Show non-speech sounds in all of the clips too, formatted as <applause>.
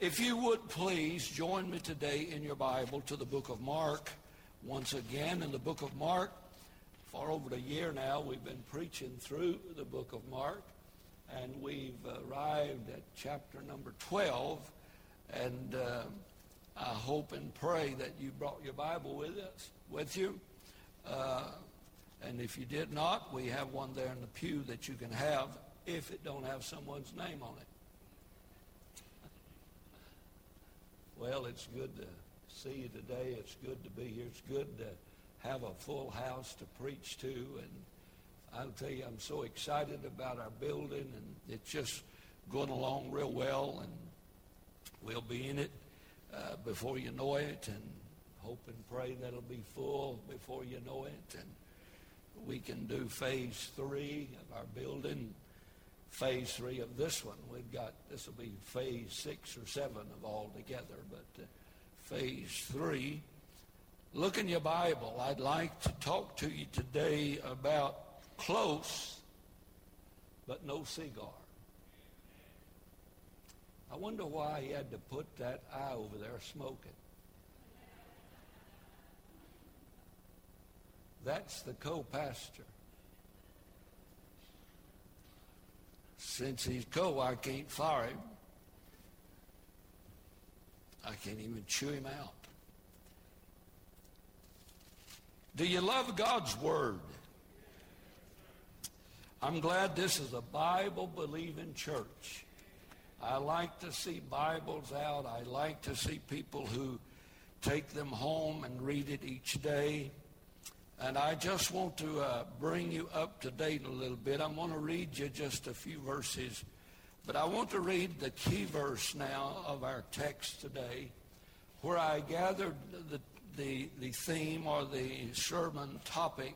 If you would please join me today in your Bible to the book of Mark. Once again, in the book of Mark, for over a year now, we've been preaching through the book of Mark, and we've arrived at chapter number 12. And uh, I hope and pray that you brought your Bible with us, with you. Uh, and if you did not, we have one there in the pew that you can have if it don't have someone's name on it. Well, it's good to see you today. It's good to be here. It's good to have a full house to preach to. And I'll tell you, I'm so excited about our building, and it's just going along real well. And we'll be in it uh, before you know it, and hope and pray that it'll be full before you know it. And we can do phase three of our building phase three of this one. We've got, this will be phase six or seven of all together, but uh, phase three. Look in your Bible. I'd like to talk to you today about close, but no cigar. I wonder why he had to put that eye over there smoking. That's the co-pastor. Since he's co, I can't fire him. I can't even chew him out. Do you love God's Word? I'm glad this is a Bible believing church. I like to see Bibles out. I like to see people who take them home and read it each day. And I just want to uh, bring you up to date a little bit. I'm going to read you just a few verses, but I want to read the key verse now of our text today, where I gathered the, the, the theme or the sermon topic.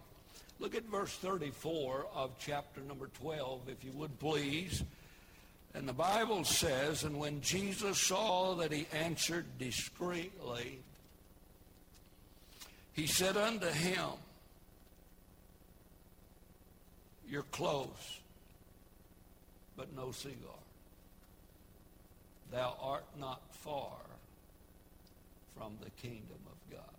Look at verse 34 of chapter number 12, if you would please. And the Bible says, And when Jesus saw that he answered discreetly, he said unto him, you're close, but no cigar. Thou art not far from the kingdom of God.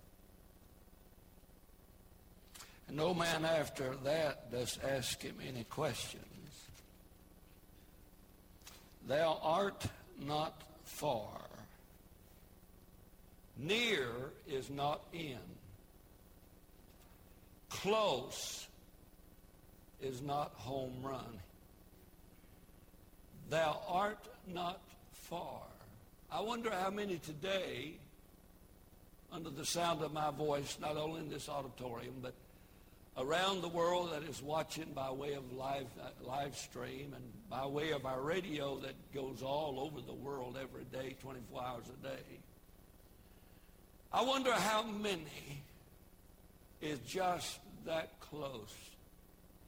And no man after that does ask him any questions. Thou art not far. Near is not in. Close is not home run. Thou art not far. I wonder how many today, under the sound of my voice, not only in this auditorium, but around the world that is watching by way of live, uh, live stream and by way of our radio that goes all over the world every day, 24 hours a day. I wonder how many is just that close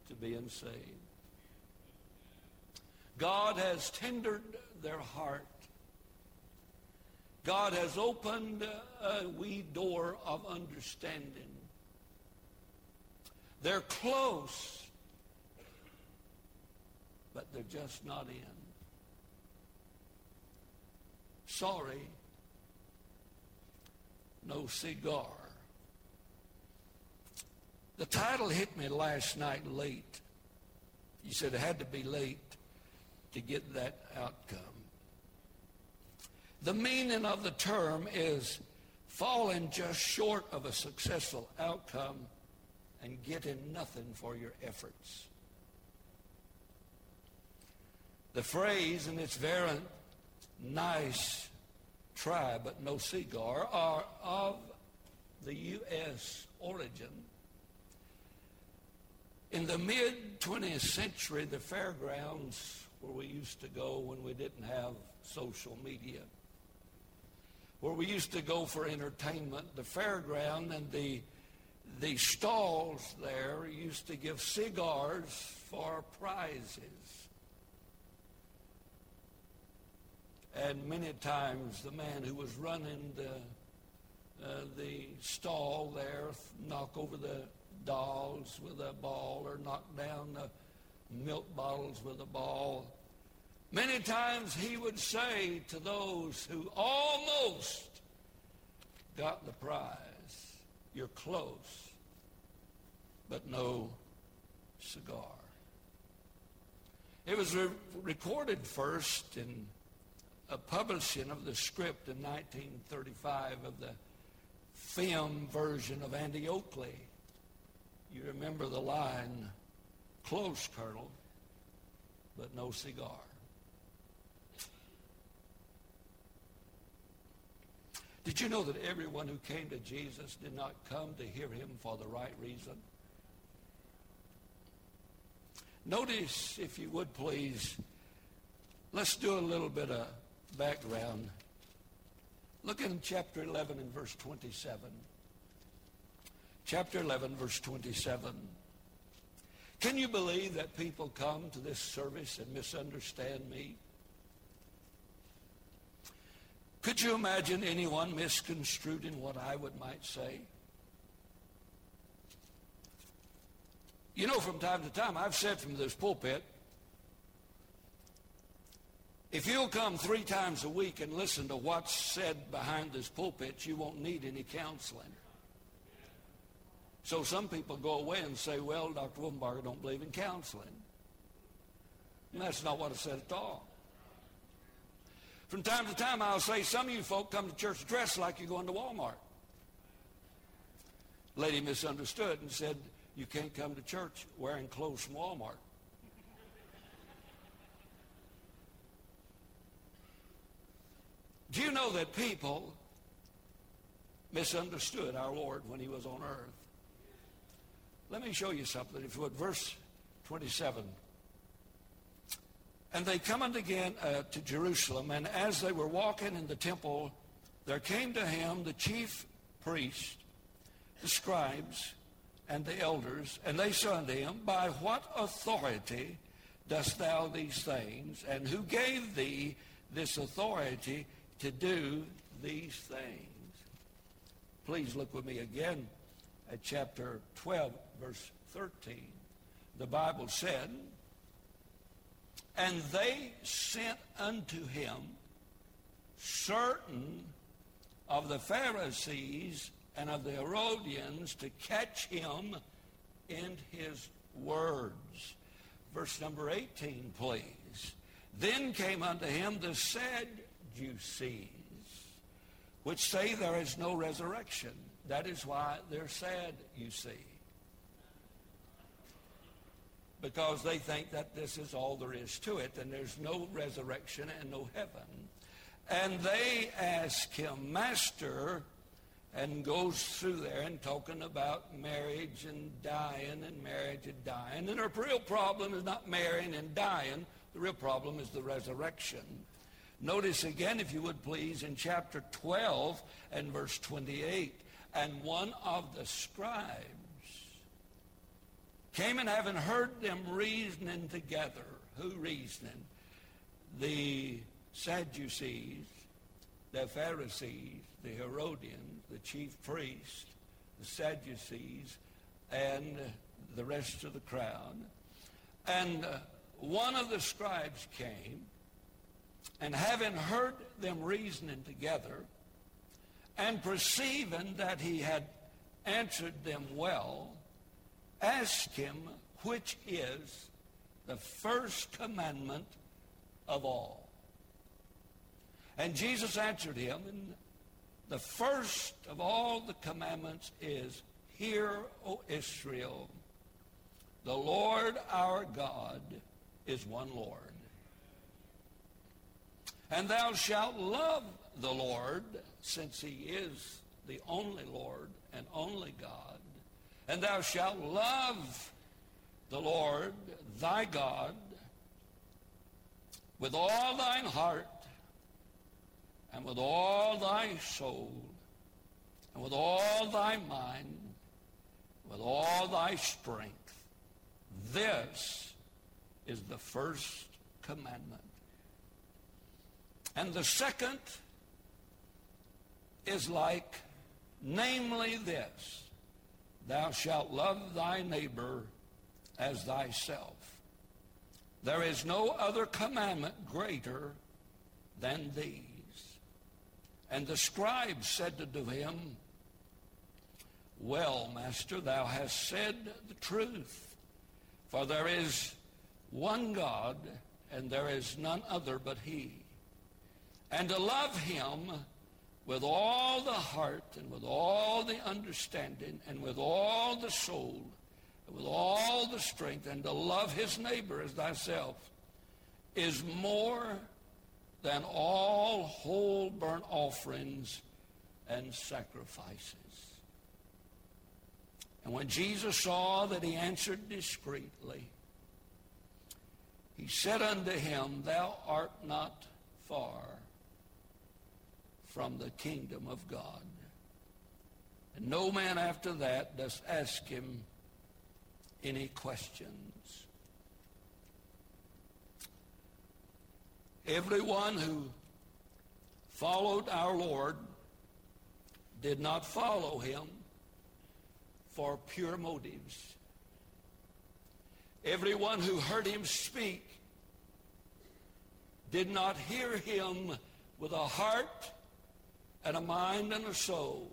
to being saved. God has tendered their heart. God has opened a wee door of understanding. They're close, but they're just not in. Sorry, no cigar. The title hit me last night late. You said it had to be late to get that outcome. The meaning of the term is falling just short of a successful outcome and getting nothing for your efforts. The phrase, and it's variant, nice try but no cigar, are of the U.S. origin in the mid 20th century, the fairgrounds where we used to go when we didn't have social media, where we used to go for entertainment, the fairground and the the stalls there used to give cigars for prizes. And many times the man who was running the, uh, the stall there knock over the dolls with a ball or knock down the milk bottles with a ball. Many times he would say to those who almost got the prize, you're close, but no cigar. It was re- recorded first in a publishing of the script in 1935 of the film version of Annie Oakley. You remember the line, close, Colonel, but no cigar. Did you know that everyone who came to Jesus did not come to hear him for the right reason? Notice, if you would please, let's do a little bit of background. Look in chapter 11 and verse 27. Chapter 11, verse 27. Can you believe that people come to this service and misunderstand me? Could you imagine anyone misconstrued in what I would might say? You know, from time to time, I've said from this pulpit, if you'll come three times a week and listen to what's said behind this pulpit, you won't need any counseling. So some people go away and say, well, Dr. Wolfenbarger don't believe in counseling. And that's not what I said at all. From time to time, I'll say, some of you folk come to church dressed like you're going to Walmart. Lady misunderstood and said, you can't come to church wearing clothes from Walmart. Do you know that people misunderstood our Lord when he was on earth? Let me show you something. If you would, verse 27. And they come again uh, to Jerusalem, and as they were walking in the temple, there came to him the chief priest, the scribes, and the elders, and they said unto him, By what authority dost thou these things? And who gave thee this authority to do these things? Please look with me again at chapter 12, verse 13. The Bible said, and they sent unto him certain of the Pharisees and of the Herodians to catch him in his words. Verse number 18, please. Then came unto him the Sadducees, which say there is no resurrection. That is why they're sad, you see because they think that this is all there is to it and there's no resurrection and no heaven. And they ask him, Master, and goes through there and talking about marriage and dying and marriage and dying. And her real problem is not marrying and dying. The real problem is the resurrection. Notice again, if you would please, in chapter 12 and verse 28, and one of the scribes came and having heard them reasoning together. Who reasoning? The Sadducees, the Pharisees, the Herodians, the chief priests, the Sadducees, and the rest of the crowd. And uh, one of the scribes came, and having heard them reasoning together, and perceiving that he had answered them well, Ask him which is the first commandment of all. And Jesus answered him, and the first of all the commandments is, Hear, O Israel, the Lord our God is one Lord. And thou shalt love the Lord, since he is the only Lord and only God, and thou shalt love the Lord thy God with all thine heart and with all thy soul and with all thy mind, with all thy strength. This is the first commandment. And the second is like, namely this Thou shalt love thy neighbor as thyself. There is no other commandment greater than these. And the scribe said to him, Well, master, thou hast said the truth. For there is one God, and there is none other but he. And to love him with all the heart and with all the understanding and with all the soul and with all the strength and to love his neighbor as thyself is more than all whole burnt offerings and sacrifices. And when Jesus saw that he answered discreetly, he said unto him, Thou art not far from the kingdom of God. And no man after that does ask him any questions. Everyone who followed our Lord did not follow him for pure motives. Everyone who heard him speak did not hear him with a heart and a mind and a soul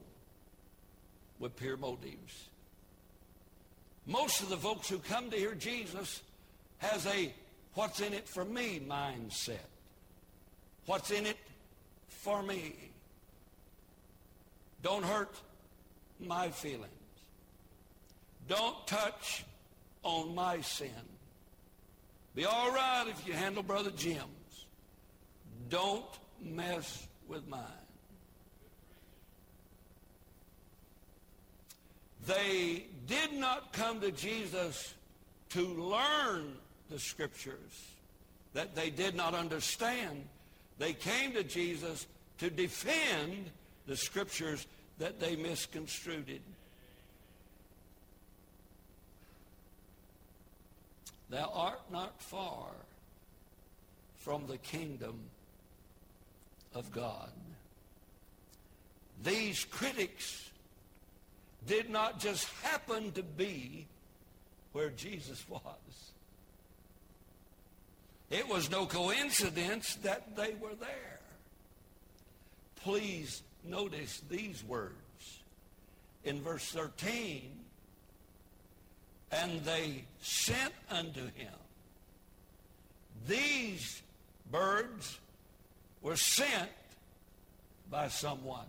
with pure motives. Most of the folks who come to hear Jesus has a what's in it for me mindset. What's in it for me? Don't hurt my feelings. Don't touch on my sin. Be all right if you handle Brother Jim's. Don't mess with mine. They did not come to Jesus to learn the scriptures that they did not understand. They came to Jesus to defend the scriptures that they misconstrued. Thou art not far from the kingdom of God. These critics did not just happen to be where Jesus was. It was no coincidence that they were there. Please notice these words in verse 13. And they sent unto him. These birds were sent by someone.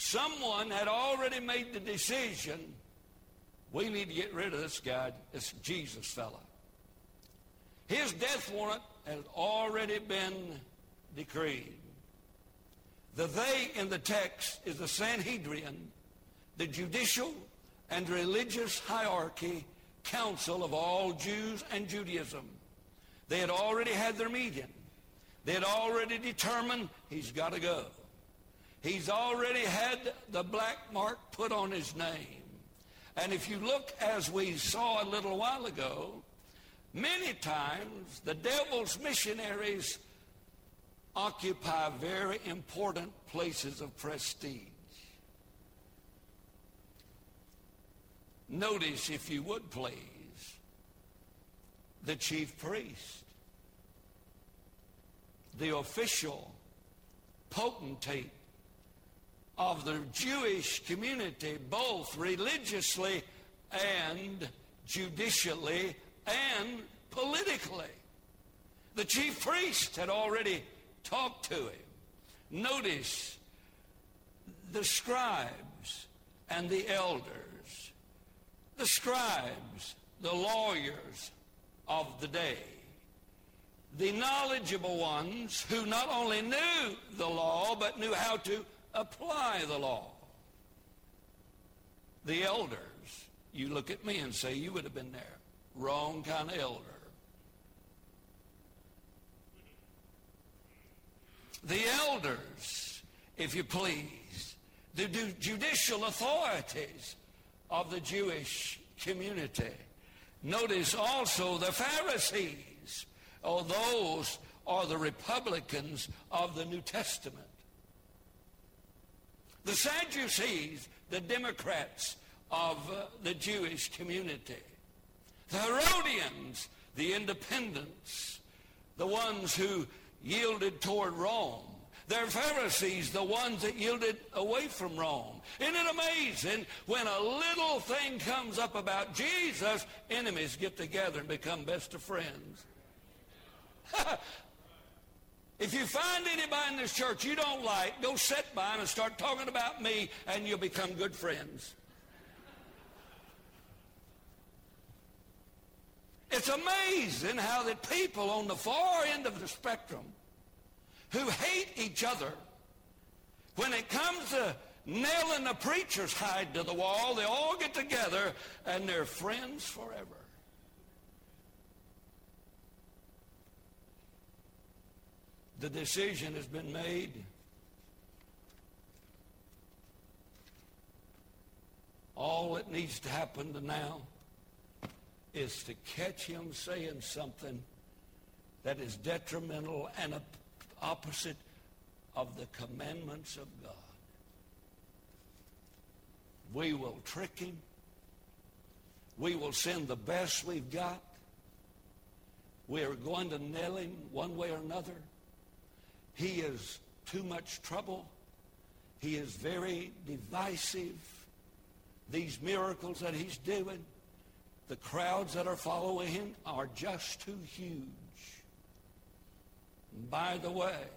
Someone had already made the decision, we need to get rid of this guy, this Jesus fella. His death warrant has already been decreed. The they in the text is the Sanhedrin, the judicial and religious hierarchy council of all Jews and Judaism. They had already had their meeting. They had already determined he's got to go. He's already had the black mark put on his name. And if you look as we saw a little while ago, many times the devil's missionaries occupy very important places of prestige. Notice, if you would please, the chief priest, the official potentate of the Jewish community, both religiously and judicially and politically. The chief priest had already talked to him. Notice the scribes and the elders, the scribes, the lawyers of the day, the knowledgeable ones who not only knew the law but knew how to apply the law. The elders, you look at me and say, you would have been there. Wrong kind of elder. The elders, if you please, the judicial authorities of the Jewish community. Notice also the Pharisees, or those are the Republicans of the New Testament. The Sadducees, the Democrats of uh, the Jewish community. The Herodians, the independents, the ones who yielded toward Rome. They're Pharisees, the ones that yielded away from Rome. Isn't it amazing when a little thing comes up about Jesus, enemies get together and become best of friends? <laughs> if you find anybody in this church you don't like, go sit by them and start talking about me and you'll become good friends. It's amazing how that people on the far end of the spectrum who hate each other, when it comes to nailing the preacher's hide to the wall, they all get together and they're friends forever. The decision has been made. All that needs to happen to now is to catch him saying something that is detrimental and opposite of the commandments of God. We will trick him. We will send the best we've got. We are going to nail him one way or another. He is too much trouble. He is very divisive. These miracles that he's doing, the crowds that are following him are just too huge. By the way,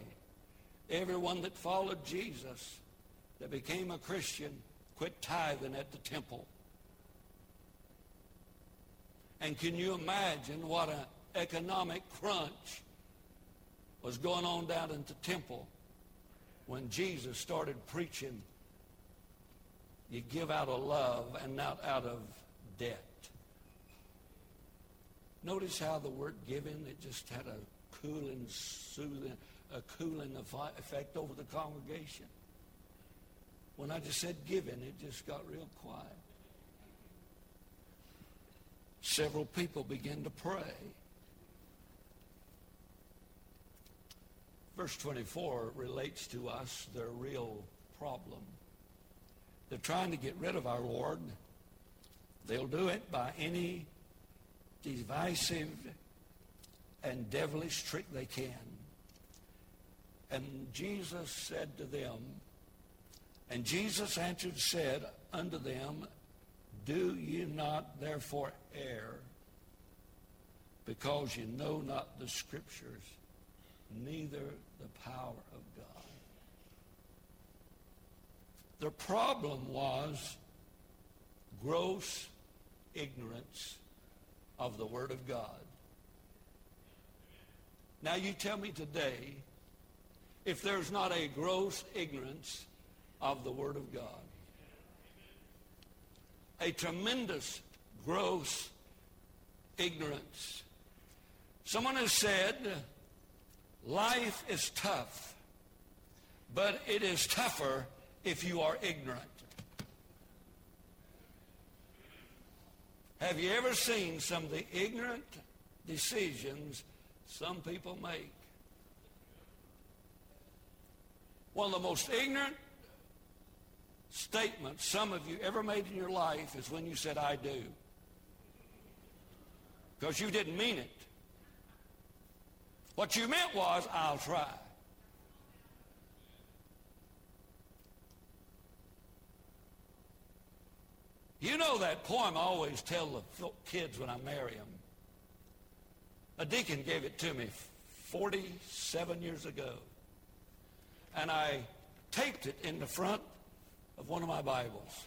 everyone that followed Jesus, that became a Christian, quit tithing at the temple. And can you imagine what an economic crunch was going on down in the temple when Jesus started preaching, you give out of love and not out of debt. Notice how the word giving, it just had a cooling, soothing, a cooling effect over the congregation. When I just said giving, it just got real quiet. Several people began to pray. Verse 24 relates to us their real problem. They're trying to get rid of our Lord. They'll do it by any divisive and devilish trick they can. And Jesus said to them, and Jesus answered, said unto them, Do you not therefore err, because you know not the Scriptures, neither the power of God? The problem was gross ignorance of the Word of God. Now you tell me today if there's not a gross ignorance of the Word of God. A tremendous gross ignorance. Someone has said, life is tough, but it is tougher if you are ignorant. Have you ever seen some of the ignorant decisions some people make. One of the most ignorant statements some of you ever made in your life is when you said, I do. Because you didn't mean it. What you meant was, I'll try. You know that poem I always tell the kids when I marry them. A deacon gave it to me 47 years ago. And I taped it in the front of one of my Bibles.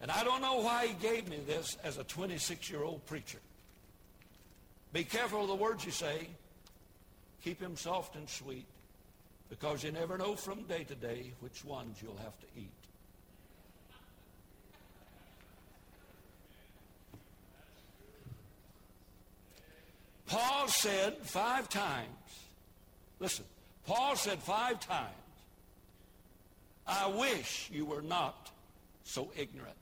And I don't know why he gave me this as a 26-year-old preacher. Be careful of the words you say. Keep them soft and sweet because you never know from day to day which ones you'll have to eat. Paul said five times, listen, Paul said five times, I wish you were not so ignorant.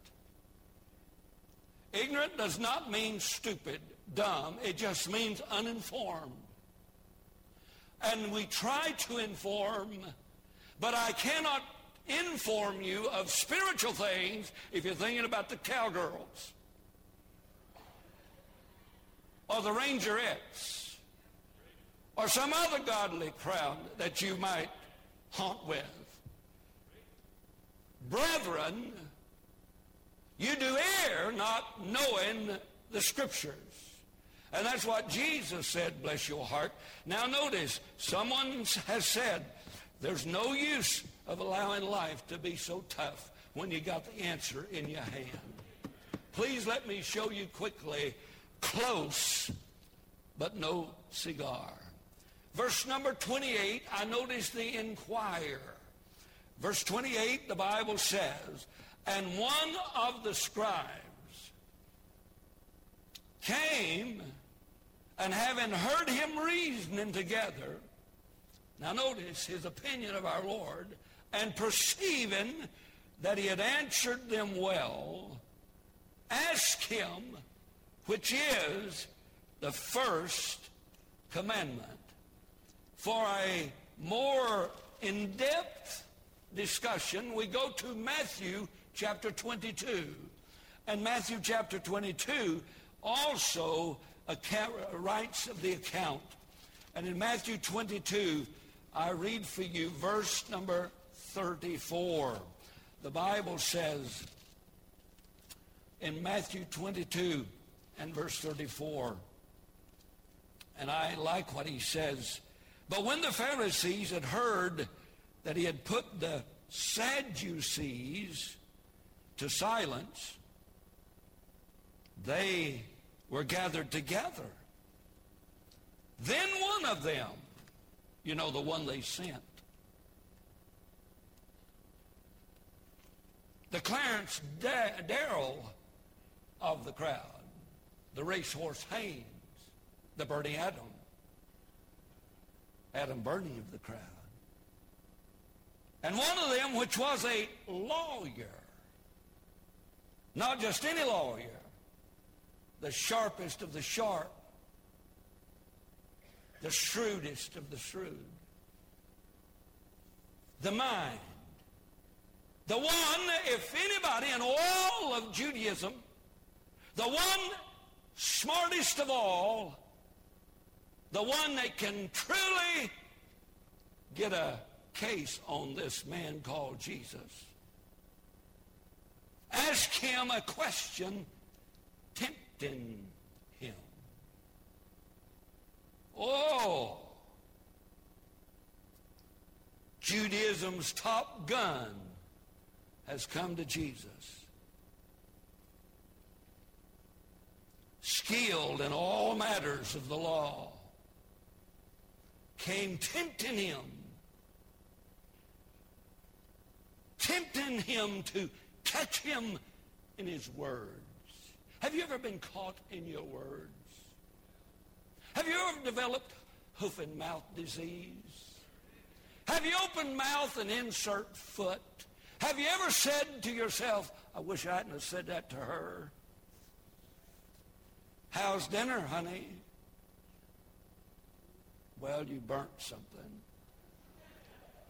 Ignorant does not mean stupid, dumb. It just means uninformed. And we try to inform, but I cannot inform you of spiritual things if you're thinking about the cowgirls. or the Rangerettes or some other godly crowd that you might haunt with. Brethren, you do err not knowing the Scriptures. And that's what Jesus said, bless your heart. Now notice, someone has said, there's no use of allowing life to be so tough when you got the answer in your hand. Please let me show you quickly close but no cigar. Verse number 28, I notice the inquire. Verse 28, the Bible says, And one of the scribes came and having heard him reasoning together, now notice his opinion of our Lord, and perceiving that he had answered them well, ask him, which is the first commandment. For a more in-depth discussion, we go to Matthew chapter 22. And Matthew chapter 22 also writes of the account. And in Matthew 22, I read for you verse number 34. The Bible says in Matthew 22 and verse 34, and I like what he says, but when the Pharisees had heard that he had put the Sadducees to silence, they were gathered together. Then one of them, you know, the one they sent, the Clarence Darrow of the crowd, the racehorse Haynes, the Bernie Adam, Adam Bernie of the crowd. And one of them, which was a lawyer, not just any lawyer, the sharpest of the sharp, the shrewdest of the shrewd, the mind, the one, if anybody in all of Judaism, the one smartest of all, the one that can truly get a case on this man called Jesus. Ask him a question tempting him. Oh, Judaism's top gun has come to Jesus. Skilled in all matters of the law, came tempting him, tempting him to catch him in his words. Have you ever been caught in your words? Have you ever developed hoof and mouth disease? Have you opened mouth and insert foot? Have you ever said to yourself, I wish I hadn't have said that to her? How's dinner, honey? Well, you burnt something.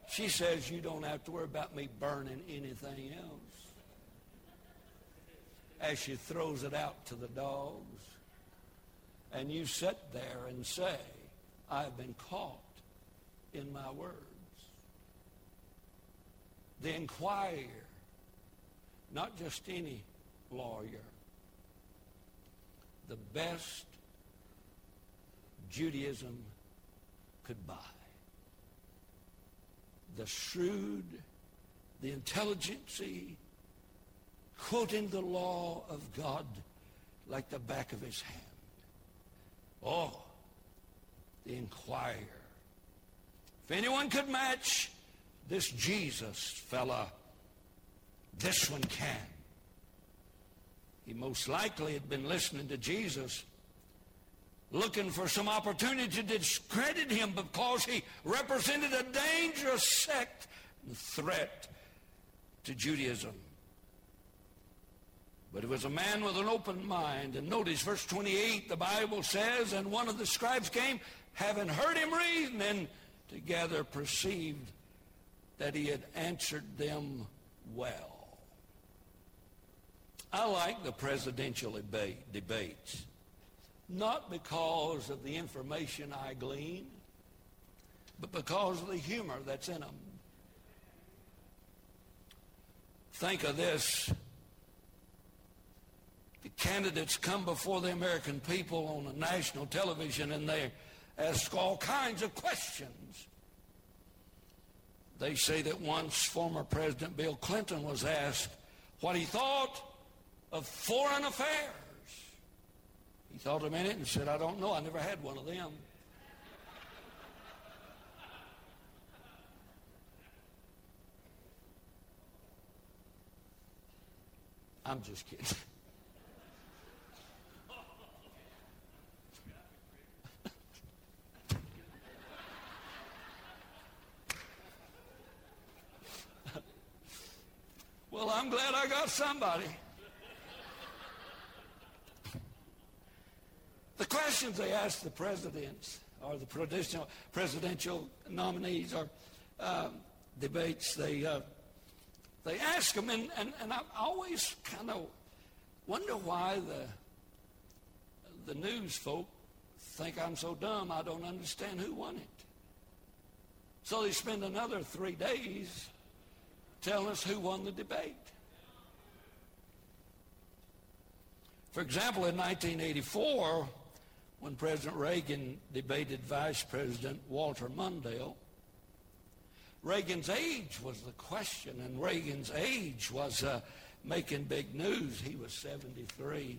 She says you don't have to worry about me burning anything else. As she throws it out to the dogs. And you sit there and say, I've been caught in my words. The inquirer, not just any lawyer, the best Judaism could buy. The shrewd, the intelligency, quoting the law of God like the back of his hand. Oh, the inquirer. If anyone could match this Jesus fella, this one can. He most likely had been listening to Jesus looking for some opportunity to discredit him because he represented a dangerous sect and threat to Judaism. But it was a man with an open mind. And notice verse 28, the Bible says, And one of the scribes came, having heard him reason, and together perceived that he had answered them well. I like the presidential debate, debates. not because of the information I glean, but because of the humor that's in them. Think of this. The candidates come before the American people on national television and they ask all kinds of questions. They say that once former President Bill Clinton was asked what he thought of foreign affairs. He thought a minute and said, I don't know. I never had one of them. I'm just kidding. <laughs> well, I'm glad I got somebody. The questions they ask the presidents or the presidential, presidential nominees or uh, debates, they uh, they ask them, and, and, and I always kind of wonder why the, the news folk think I'm so dumb I don't understand who won it. So they spend another three days telling us who won the debate. For example, in 1984, when President Reagan debated Vice President Walter Mondale, Reagan's age was the question, and Reagan's age was uh, making big news. He was 73.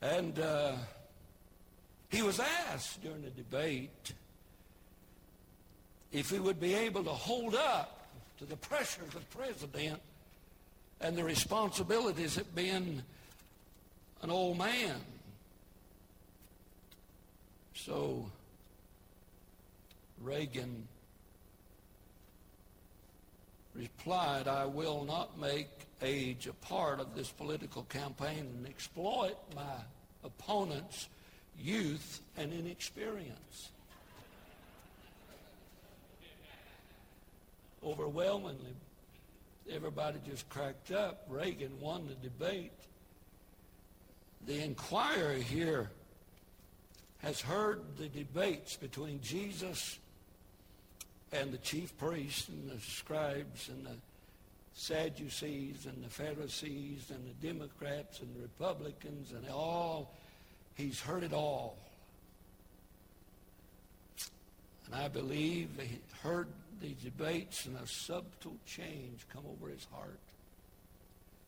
And uh, he was asked during the debate if he would be able to hold up to the pressure of the president and the responsibilities of being an old man. So Reagan replied, I will not make age a part of this political campaign and exploit my opponent's youth and inexperience. Overwhelmingly, everybody just cracked up. Reagan won the debate. The inquirer here has heard the debates between Jesus and the chief priests and the scribes and the Sadducees and the Pharisees and the Democrats and the Republicans and all, he's heard it all. And I believe he heard debates and a subtle change come over his heart.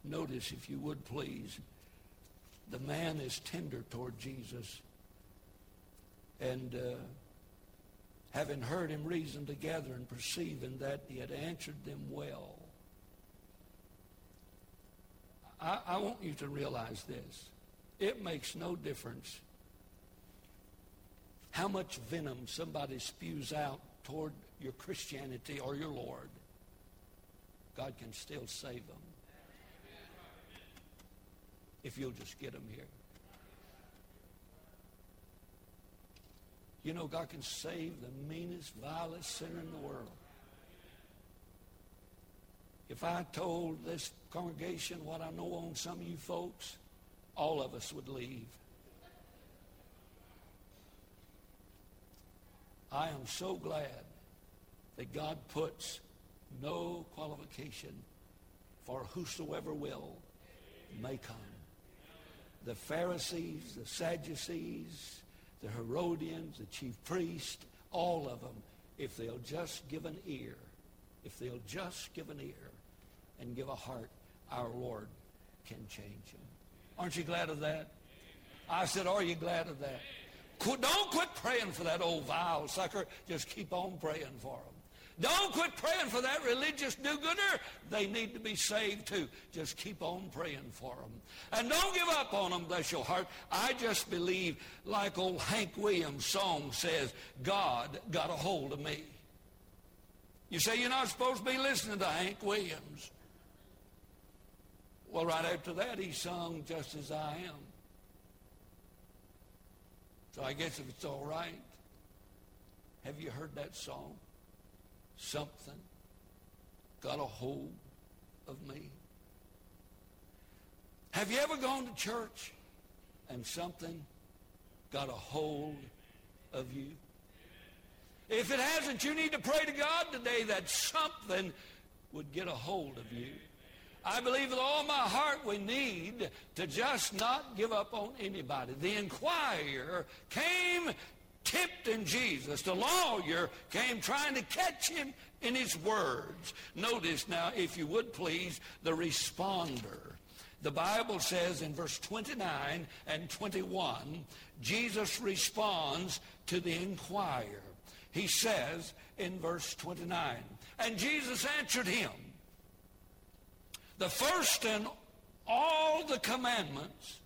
Notice, if you would please, the man is tender toward Jesus. And uh, having heard him reason together and perceiving that he had answered them well. I, I want you to realize this. It makes no difference how much venom somebody spews out toward your Christianity or your Lord. God can still save them if you'll just get them here. You know, God can save the meanest, vilest sinner in the world. If I told this congregation what I know on some of you folks, all of us would leave. I am so glad that God puts no qualification for whosoever will may come. The Pharisees, the Sadducees, the Herodians, the chief priest, all of them, if they'll just give an ear, if they'll just give an ear and give a heart, our Lord can change them. Aren't you glad of that? I said, are you glad of that? Don't quit praying for that old vile sucker. Just keep on praying for them. Don't quit praying for that religious do-gooder. They need to be saved too. Just keep on praying for them. And don't give up on them, bless your heart. I just believe, like old Hank Williams' song says, God got a hold of me. You say you're not supposed to be listening to Hank Williams. Well, right after that, he sung Just As I Am. So I guess if it's all right, have you heard that song? Something got a hold of me. Have you ever gone to church and something got a hold of you? If it hasn't, you need to pray to God today that something would get a hold of you. I believe with all my heart we need to just not give up on anybody. The inquirer came tempting Jesus. The lawyer came trying to catch him in his words. Notice now, if you would please, the responder. The Bible says in verse 29 and 21, Jesus responds to the inquirer. He says in verse 29, and Jesus answered him, the first in all the commandments,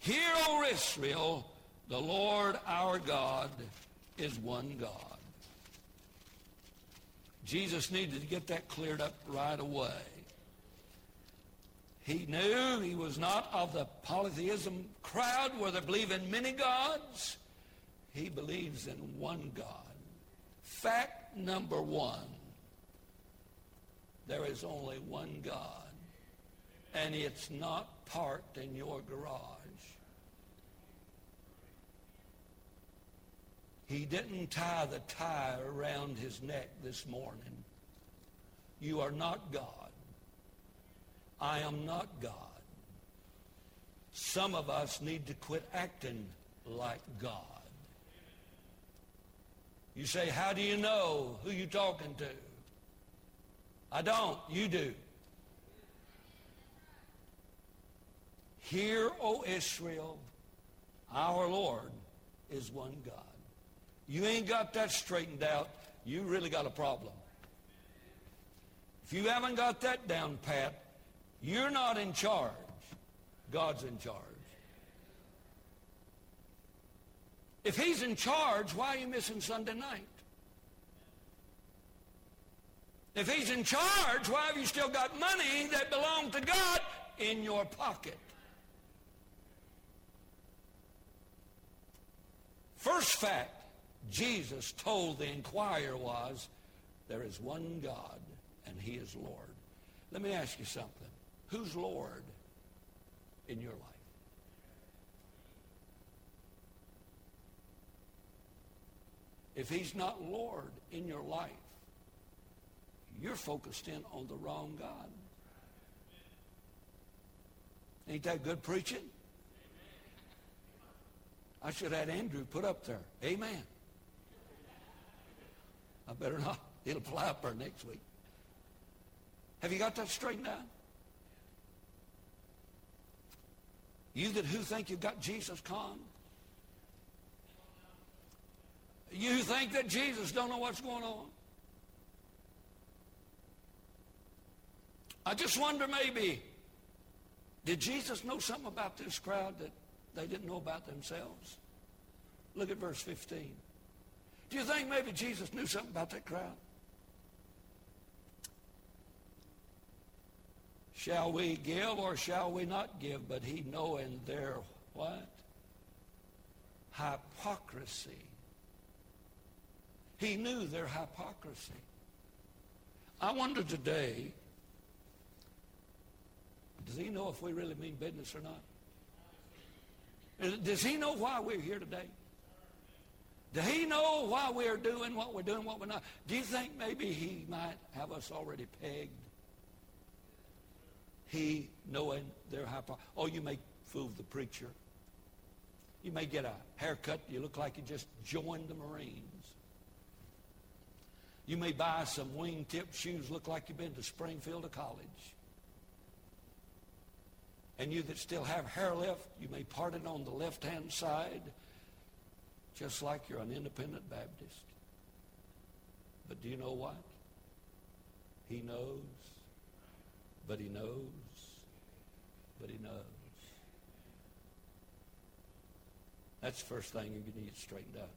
Hear, O Israel, the Lord our God is one God. Jesus needed to get that cleared up right away. He knew he was not of the polytheism crowd where they believe in many gods. He believes in one God. Fact number one, there is only one God, and it's not parked in your garage. He didn't tie the tie around his neck this morning. You are not God. I am not God. Some of us need to quit acting like God. You say, how do you know who you're talking to? I don't. You do. Hear, O Israel, our Lord is one God. You ain't got that straightened out, you really got a problem. If you haven't got that down pat, you're not in charge. God's in charge. If he's in charge, why are you missing Sunday night? If he's in charge, why have you still got money that belonged to God in your pocket? First fact Jesus told the inquirer was, there is one God, and he is Lord. Let me ask you something. Who's Lord in your life? If he's not Lord in your life, you're focused in on the wrong God. Ain't that good preaching? I should have had Andrew put up there. Amen. I better not. It'll fly up there next week. Have you got that straightened out? You that who think you've got Jesus con? You think that Jesus don't know what's going on? I just wonder maybe, did Jesus know something about this crowd that they didn't know about themselves? Look at verse 15. Do you think maybe Jesus knew something about that crowd? Shall we give or shall we not give? But he knowing their what? Hypocrisy. He knew their hypocrisy. I wonder today, does he know if we really mean business or not? Does he know why we're here today? Does he know why we're doing what we're doing, what we're not? Do you think maybe he might have us already pegged? He knowing their hypocrisy. Oh, you may fool the preacher. You may get a haircut. You look like you just joined the Marines. You may buy some wingtip shoes. Look like you've been to Springfield to college. And you that still have hair left, you may part it on the left-hand side just like you're an independent Baptist. But do you know what? He knows, but he knows, but he knows. That's the first thing you need to straightened out.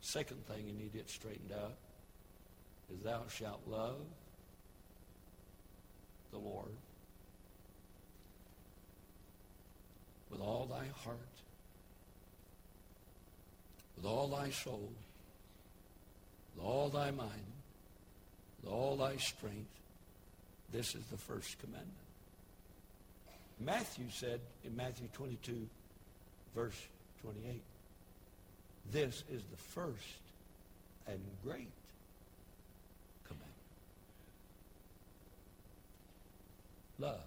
Second thing you need to get straightened out is thou shalt love the Lord with all thy heart, with all thy soul, with all thy mind, with all thy strength. This is the first commandment. Matthew said in Matthew 22, verse 28, this is the first and great commandment. Love.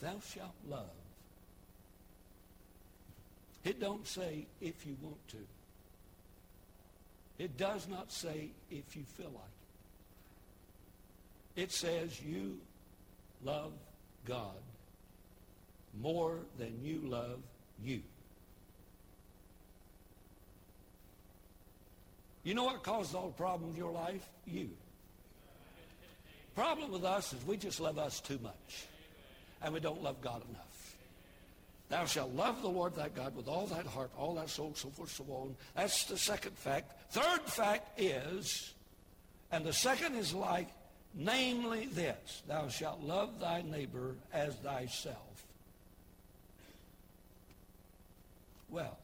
Thou shalt love. It don't say if you want to. It does not say if you feel like it. It says you love God more than you love you. You know what causes all the problems in your life? You. Problem with us is we just love us too much. And we don't love God enough. Thou shalt love the Lord thy God with all thy heart, all thy soul, so forth, so on. That's the second fact. Third fact is, and the second is like, namely this, thou shalt love thy neighbor as thyself. Well,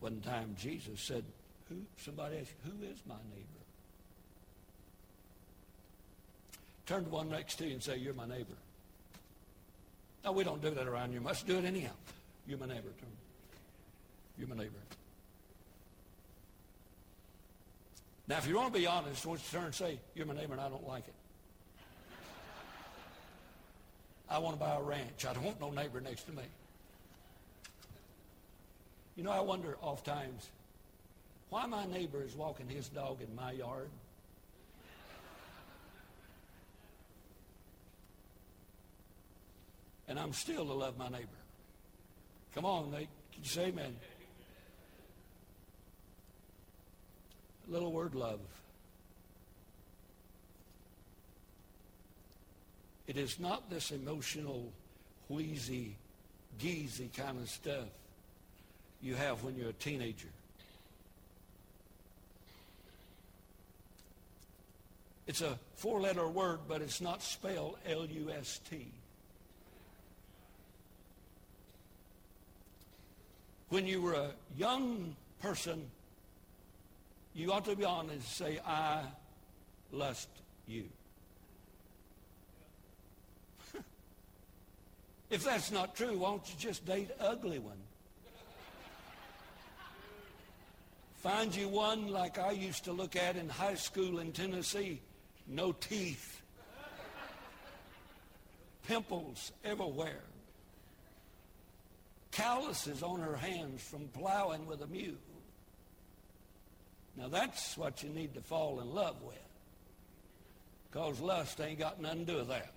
one time Jesus said, who, somebody asked, who is my neighbor? Turn to one next to you and say, you're my neighbor. No, we don't do that around here. Must do it anyhow. You're my neighbor. Turn. You're my neighbor. Now, if you want to be honest, once you turn and say, you're my neighbor and I don't like it. I want to buy a ranch. I don't want no neighbor next to me. You know, I wonder oft times why my neighbor is walking his dog in my yard. And I'm still to love my neighbor. Come on, Nate. Can you say amen? Little word love. It is not this emotional, wheezy, geezy kind of stuff you have when you're a teenager. It's a four-letter word, but it's not spelled L-U-S-T. When you were a young person, you ought to be honest and say, I lust you. <laughs> if that's not true, why don't you just date ugly one? Find you one like I used to look at in high school in Tennessee. No teeth. Pimples everywhere. Calluses on her hands from plowing with a mule. Now that's what you need to fall in love with. Because lust ain't got nothing to do with that.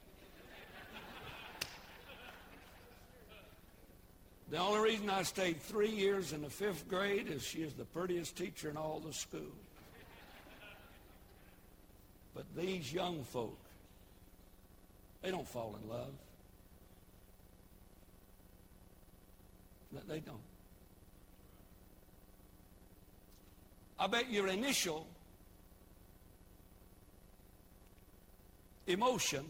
The only reason I stayed three years in the fifth grade is she is the prettiest teacher in all the school. But these young folk, they don't fall in love. That they don't. I bet your initial emotion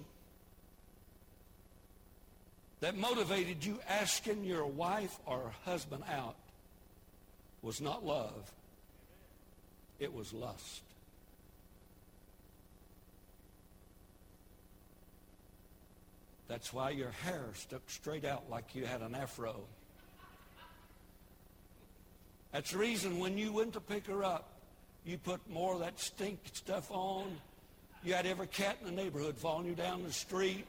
that motivated you asking your wife or husband out was not love, it was lust. That's why your hair stuck straight out like you had an afro. That's the reason when you went to pick her up, you put more of that stink stuff on. You had every cat in the neighborhood following you down the street.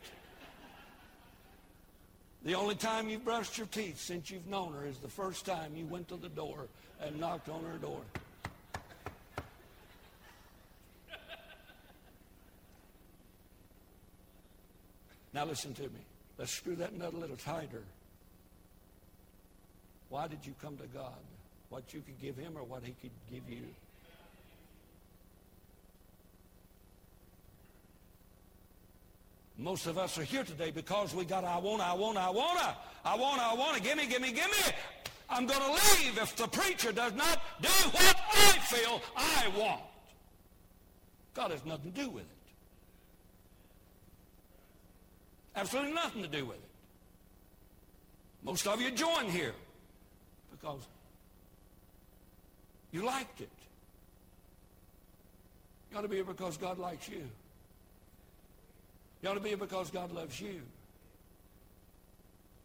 The only time you've brushed your teeth since you've known her is the first time you went to the door and knocked on her door. Now listen to me. Let's screw that nut a little tighter. Why did you come to God? What you could give him or what he could give you? Most of us are here today because we got, I want, I want, I want, I want, I want, to gimme, gimme, gimme. I'm to leave if the preacher does not do what I feel I want. God has nothing to do with it. Absolutely nothing to do with it. Most of you join here because you liked it. You ought to be here because God likes you. You ought to be here because God loves you.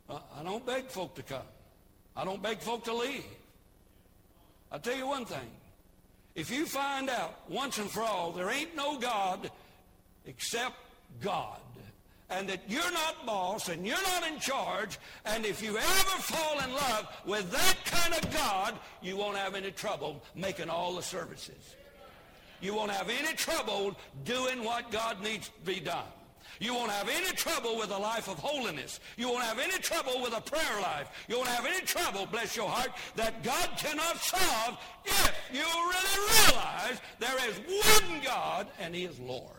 I don't beg folk to come. I don't beg folk to leave. I'll tell you one thing. If you find out once and for all there ain't no God except God, and that you're not boss and you're not in charge, and if you ever fall in love with that kind of God, you won't have any trouble making all the services. You won't have any trouble doing what God needs to be done. You won't have any trouble with a life of holiness. You won't have any trouble with a prayer life. You won't have any trouble, bless your heart, that God cannot solve if you really realize there is one God and he is Lord.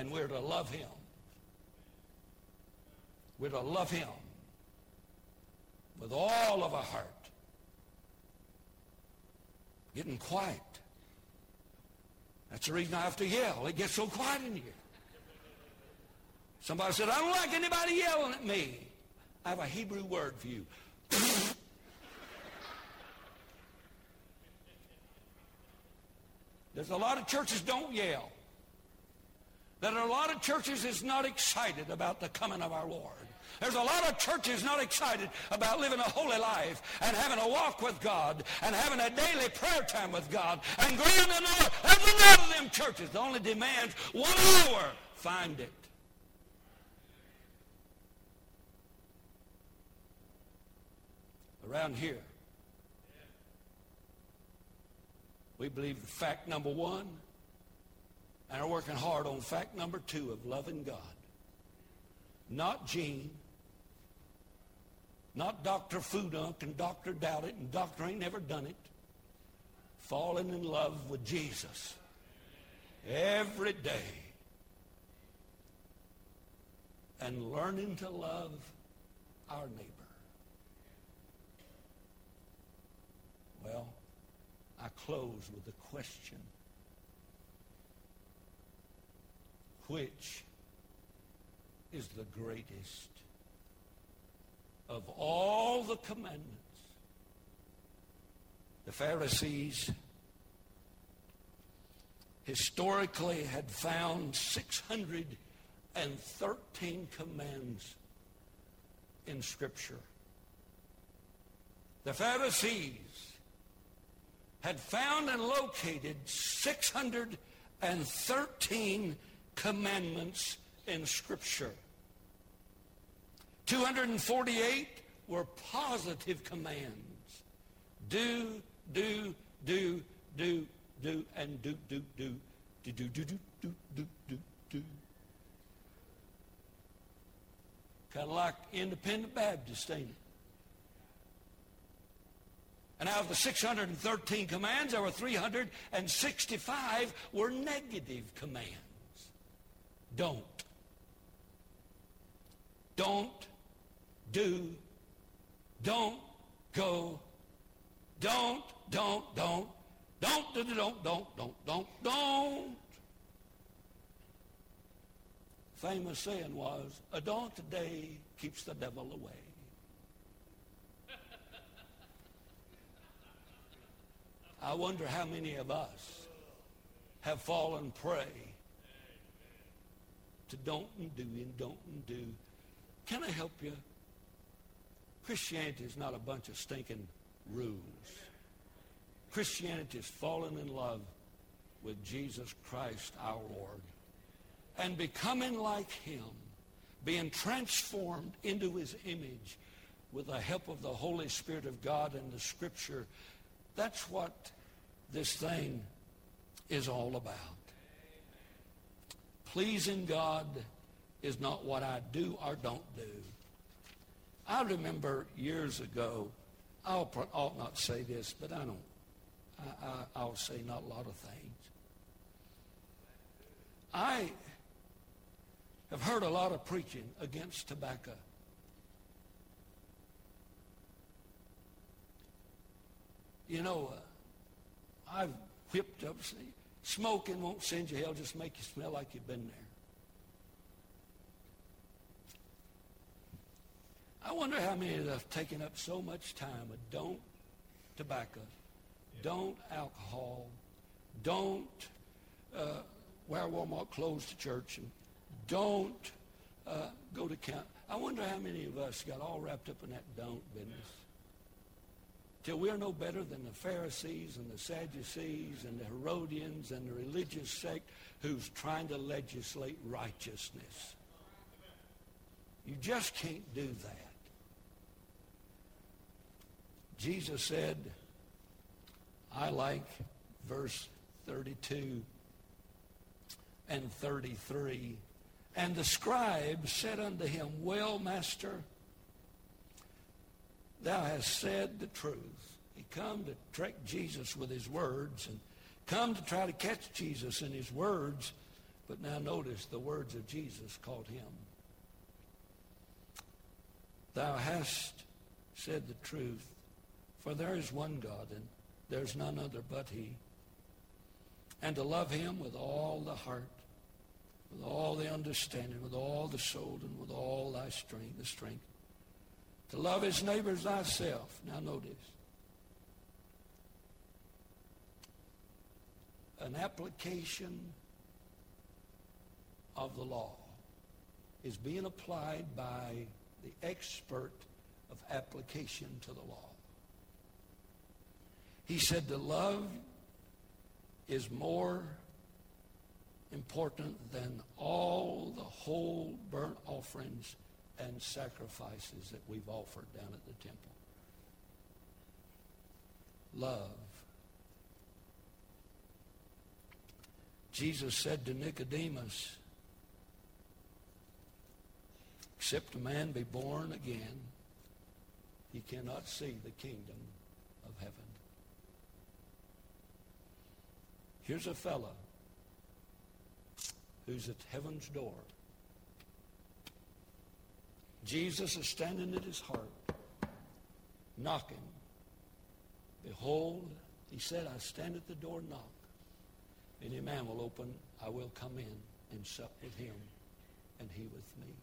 And we're to love him. We're to love him with all of our heart. Getting quiet. That's the reason I have to yell. It gets so quiet in here. Somebody said, I don't like anybody yelling at me. I have a Hebrew word for you. <laughs> There's a lot of churches don't yell. Are a lot of churches is not excited about the coming of our Lord. There's a lot of churches not excited about living a holy life and having a walk with God and having a daily prayer time with God and going to the Lord. A lot of them churches that only demands one hour. Find it. around here. We believe the fact number one and are working hard on fact number two of loving God. Not Gene, not Dr. Foodunk and Dr. Doubt It and Dr. Ain't Never Done It. Falling in love with Jesus every day and learning to love our neighbor. Well, I close with a question. Which is the greatest of all the commandments? The Pharisees historically had found 613 commands in Scripture. The Pharisees had found and located 613 commandments in Scripture. 248 were positive commands. Do, do, do, do, do, and do, do, do, do, do, do, do, do, do, do, do. Kind of like independent Baptist, ain't it? And out of the 613 commands, there were 365 were negative commands. Don't. Don't do. Don't go. Don't, don't, don't. Don't, don't, don't, don't, don't, don't, don't. Famous saying was, a don't today keeps the devil away. <laughs> I wonder how many of us have fallen prey to don't and do and don't and do. Can I help you? Christianity is not a bunch of stinking rules. Christianity is falling in love with Jesus Christ our Lord and becoming like him, being transformed into his image with the help of the Holy Spirit of God and the Scripture that's what this thing is all about. Pleasing God is not what I do or don't do. I remember years ago, I'll, ought not say this, but I don't. I, I, I'll say not a lot of things. I have heard a lot of preaching against tobacco. You know, uh, I've whipped up. Smoking won't send you hell, just make you smell like you've been there. I wonder how many of us have taken up so much time with don't tobacco, don't alcohol, don't uh, wear Walmart clothes to church and don't uh, go to camp. I wonder how many of us got all wrapped up in that don't business. Till we're no better than the Pharisees and the Sadducees and the Herodians and the religious sect who's trying to legislate righteousness. You just can't do that. Jesus said, I like verse 32 and 33. And the scribe said unto him, Well, master, thou hast said the truth. He come to trick Jesus with his words and come to try to catch Jesus in his words. But now notice the words of Jesus caught him. Thou hast said the truth, for there is one God, and there's none other but he. And to love him with all the heart, with all the understanding, with all the soul, and with all thy strength, the strength. To love his neighbors thyself. Now notice. An application of the law is being applied by the expert of application to the law. He said the love is more important than all the whole burnt offerings and sacrifices that we've offered down at the temple. Love. Jesus said to Nicodemus, Except a man be born again, he cannot see the kingdom of heaven. Here's a fellow who's at heaven's door. Jesus is standing at his heart, knocking. Behold, he said, I stand at the door and knock. Any man will open, I will come in and sup with him, and he with me.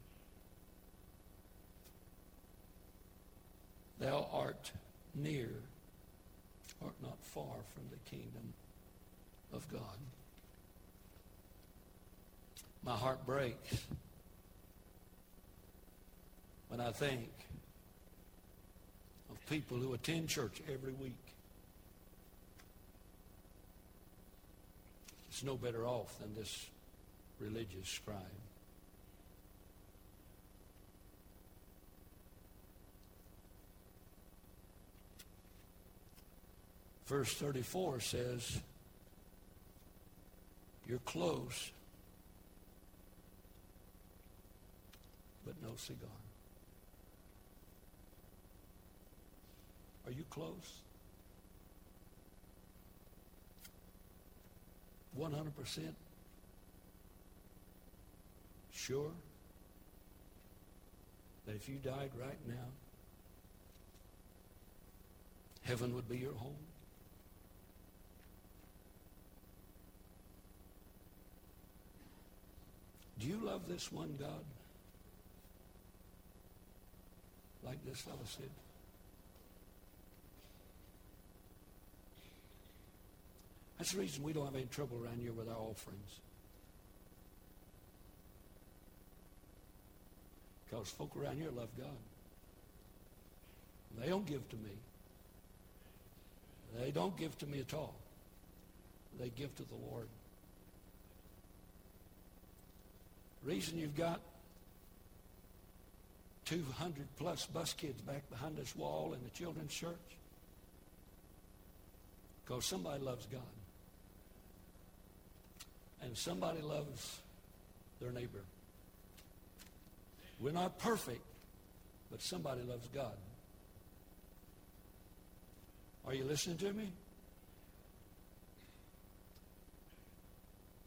Thou art near, art not far from the kingdom of God. My heart breaks when I think of people who attend church every week. It's no better off than this religious scribe. Verse 34 says, You're close, but no cigar. Are you close? 100% sure that if you died right now, heaven would be your home? Do you love this one God? Like this fellow said. That's the reason we don't have any trouble around here with our offerings. Because folk around here love God. They don't give to me. They don't give to me at all. They give to the Lord. reason you've got 200 plus bus kids back behind this wall in the children's church? Because somebody loves God. And somebody loves their neighbor. We're not perfect, but somebody loves God. Are you listening to me?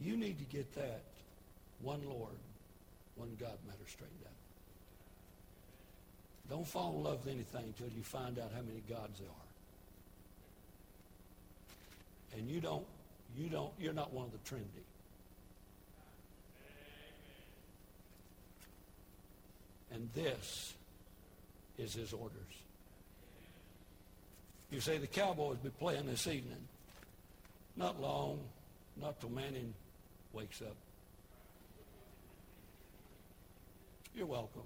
You need to get that one Lord, one God matter straightened out. Don't fall in love with anything until you find out how many gods there are. And you don't, you don't, you're not one of the Trinity. And this is his orders. You say the Cowboys be playing this evening. Not long, not till Manning wakes up. You're welcome.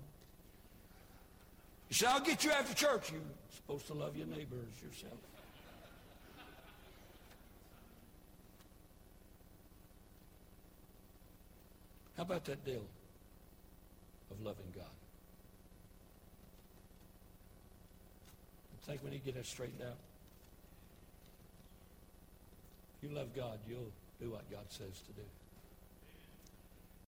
You say, I'll get you after church. You're supposed to love your neighbor as yourself. How about that deal of loving God? I think we need to get that straightened out. If you love God, you'll do what God says to do.